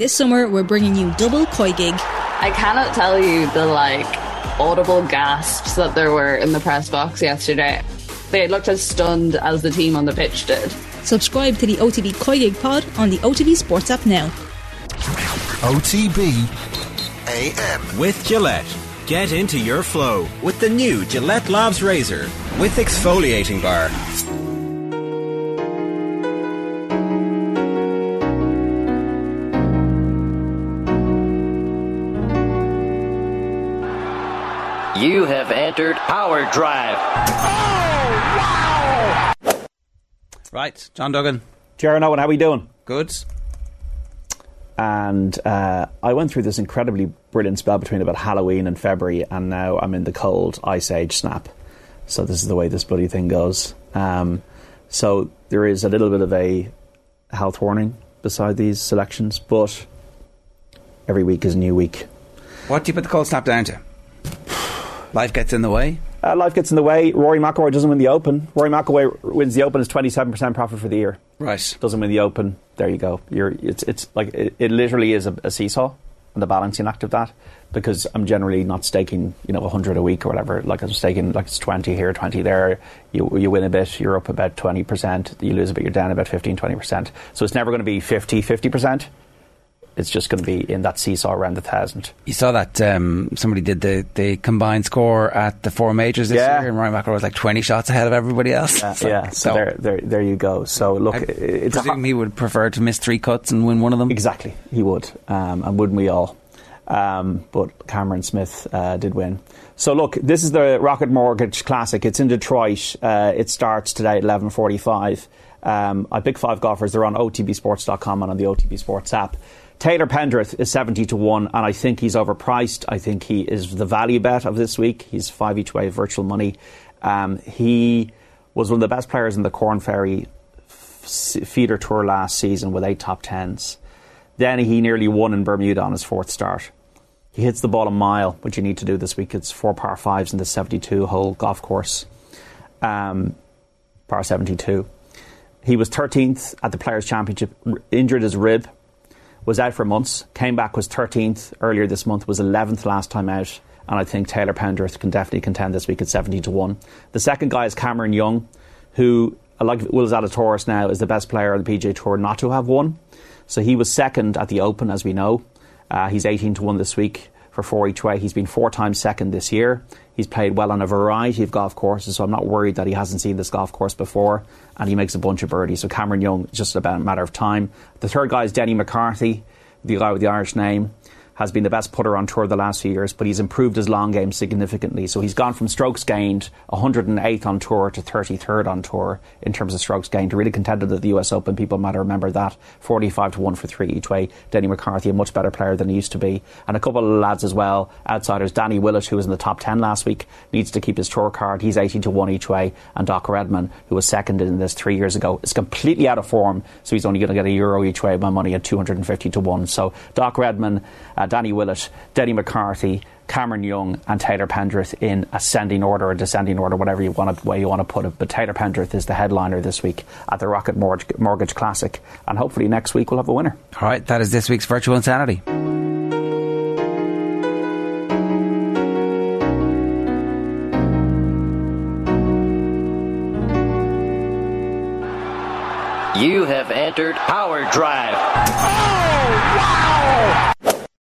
This summer, we're bringing you double koi gig. I cannot tell you the like audible gasps that there were in the press box yesterday. They looked as stunned as the team on the pitch did. Subscribe to the OTB Koi Gig pod on the OTB Sports app now. OTB AM. With Gillette. Get into your flow with the new Gillette Labs Razor with exfoliating bar. You have entered Power Drive. Right, John Duggan. Jaron Owen, how are we doing? Good. And uh, I went through this incredibly brilliant spell between about Halloween and February, and now I'm in the cold ice age snap. So this is the way this bloody thing goes. Um, so there is a little bit of a health warning beside these selections, but every week is a new week. What do you put the cold snap down to? Life gets in the way. Uh, life gets in the way. Rory McIlroy doesn't win the Open. Rory McIlroy wins the Open is twenty seven percent profit for the year. Right. Doesn't win the Open. There you go. You're. It's. It's like it, it literally is a, a seesaw, and the balancing act of that. Because I'm generally not staking, you know, hundred a week or whatever. Like I'm staking, like it's twenty here, twenty there. You you win a bit, you're up about twenty percent. You lose a bit, you're down about 15, 20 percent. So it's never going to be 50, 50 percent. It's just going to be in that seesaw around the thousand. You saw that um, somebody did the, the combined score at the four majors this Yeah. year, and Rory McIlroy was like 20 shots ahead of everybody else. Yeah, So- yeah. So, there, there, there you go. So look, I it's presume he would prefer to miss three cuts and win one of them. Exactly, he would, um, and wouldn't we all? Um, but Cameron Smith uh, did win. So look, this is the Rocket Mortgage Classic. It's in Detroit. Uh, it starts today at eleven forty-five. Um, I picked five golfers. They're on OTBSports.com and on the OTB Sports app. Taylor Pendrith is seventy to one, and I think he's overpriced. I think he is the value bet of this week. He's five each way virtual money. Um, he was one of the best players in the Corn Ferry feeder tour last season with eight top tens. Then he nearly won in Bermuda on his fourth start. He hits the ball a mile, which you need to do this week. It's four par fives in the 72 hole golf course, um, par 72. He was 13th at the Players' Championship, injured his rib, was out for months, came back, was 13th earlier this month, was 11th last time out. And I think Taylor Pendrith can definitely contend this week at 70 to 1. The second guy is Cameron Young, who, like Will Zalatoris now, is the best player on the PGA Tour not to have won. So he was second at the Open, as we know. Uh, he's 18 to 1 this week for four each way. He's been four times second this year. He's played well on a variety of golf courses, so I'm not worried that he hasn't seen this golf course before. And he makes a bunch of birdies. So Cameron Young, just about a matter of time. The third guy is Denny McCarthy, the guy with the Irish name. Has been the best putter on tour the last few years, but he's improved his long game significantly. So he's gone from strokes gained 108th on tour to 33rd on tour in terms of strokes gained. Really contended at the US Open. People might remember that 45 to 1 for three each way. Denny McCarthy, a much better player than he used to be. And a couple of lads as well, outsiders. Danny Willett, who was in the top 10 last week, needs to keep his tour card. He's 18 to 1 each way. And Doc Redman, who was second in this three years ago, is completely out of form. So he's only going to get a euro each way. My money at 250 to 1. So Doc Redman, uh, Danny Willett, Denny McCarthy, Cameron Young, and Taylor Pendrith in ascending order or descending order, whatever you want to, way you want to put it. But Taylor Pendrith is the headliner this week at the Rocket Mortgage, Mortgage Classic, and hopefully next week we'll have a winner. All right, that is this week's Virtual Insanity. You have entered Power Drive. Oh,